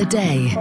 a day.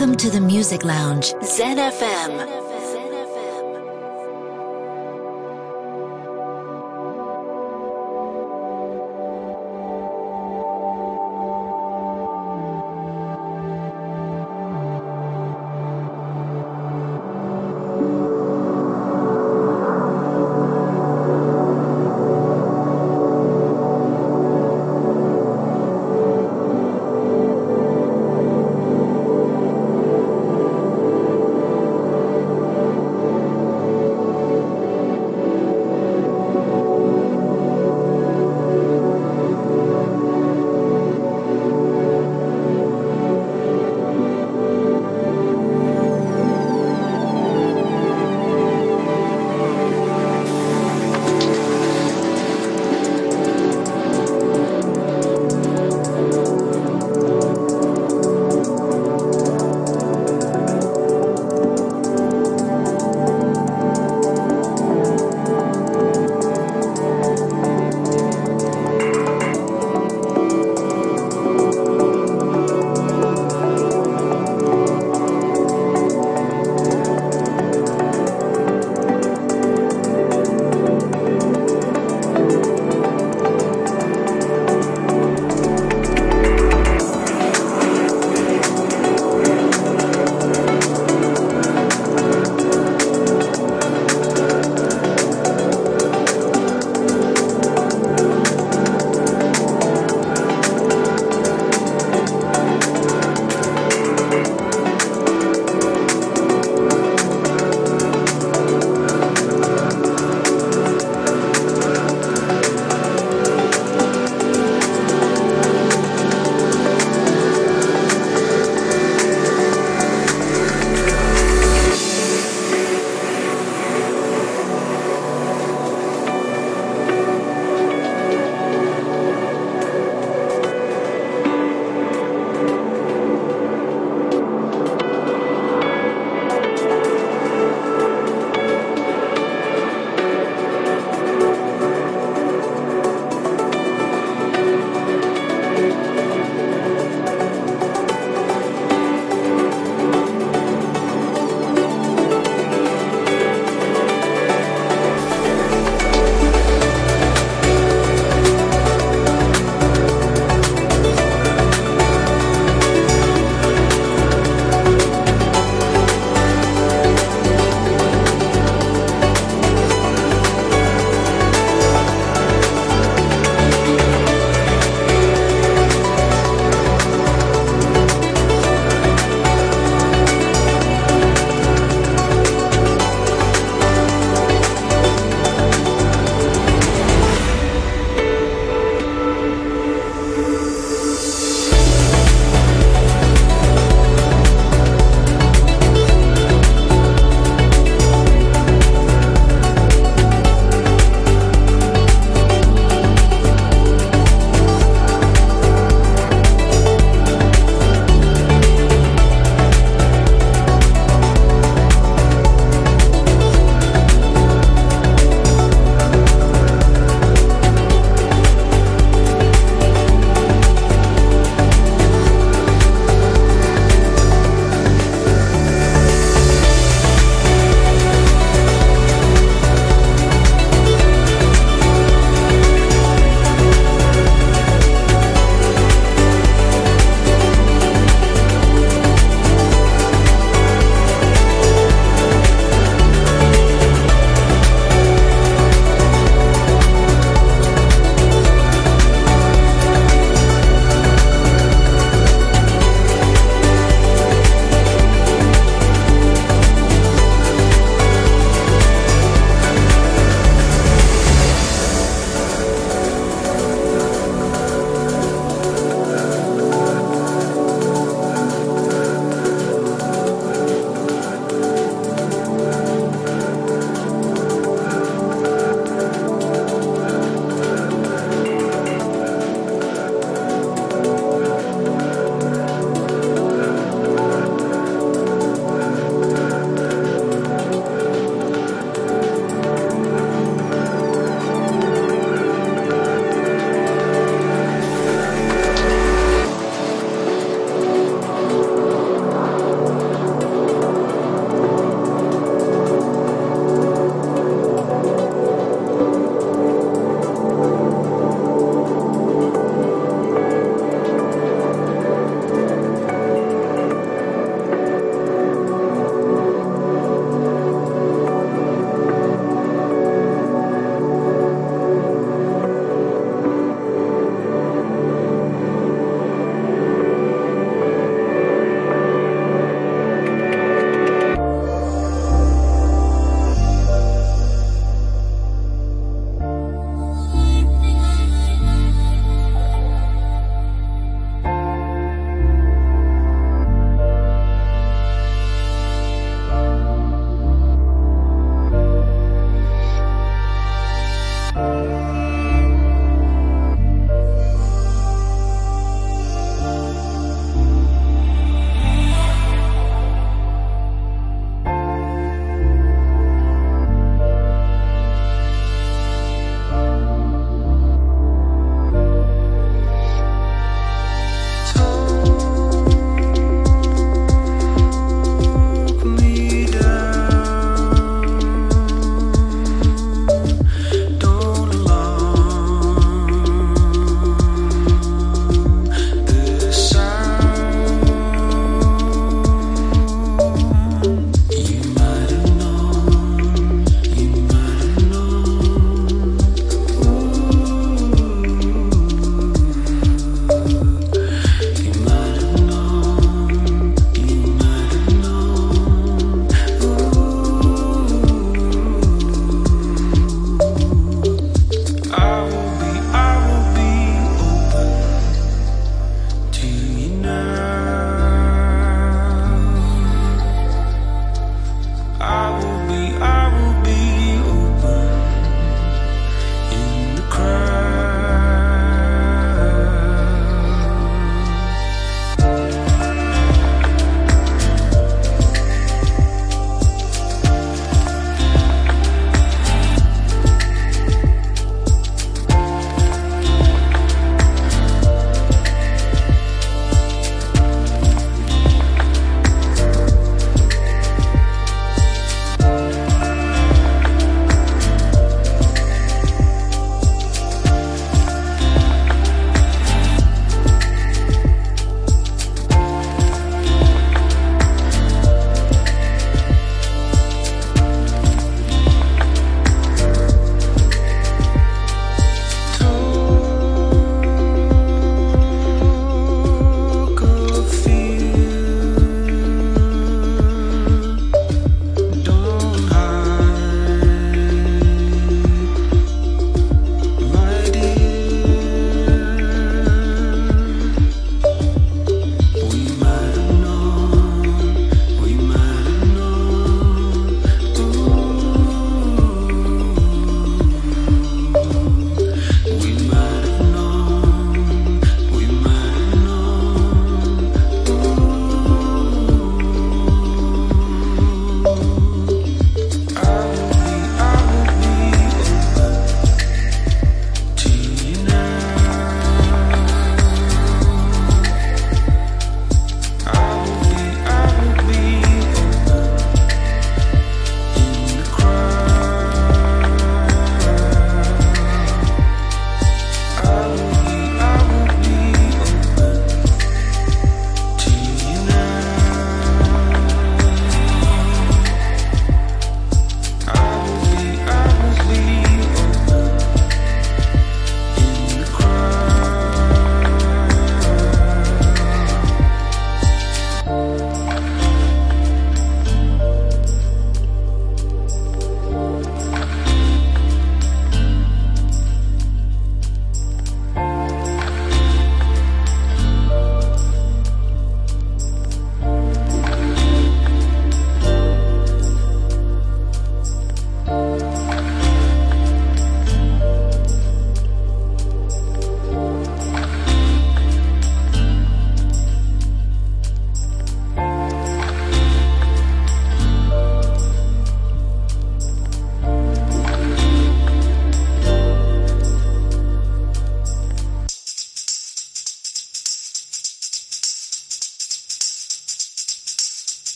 Welcome to the Music Lounge, Zen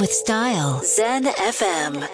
with style. Zen FM.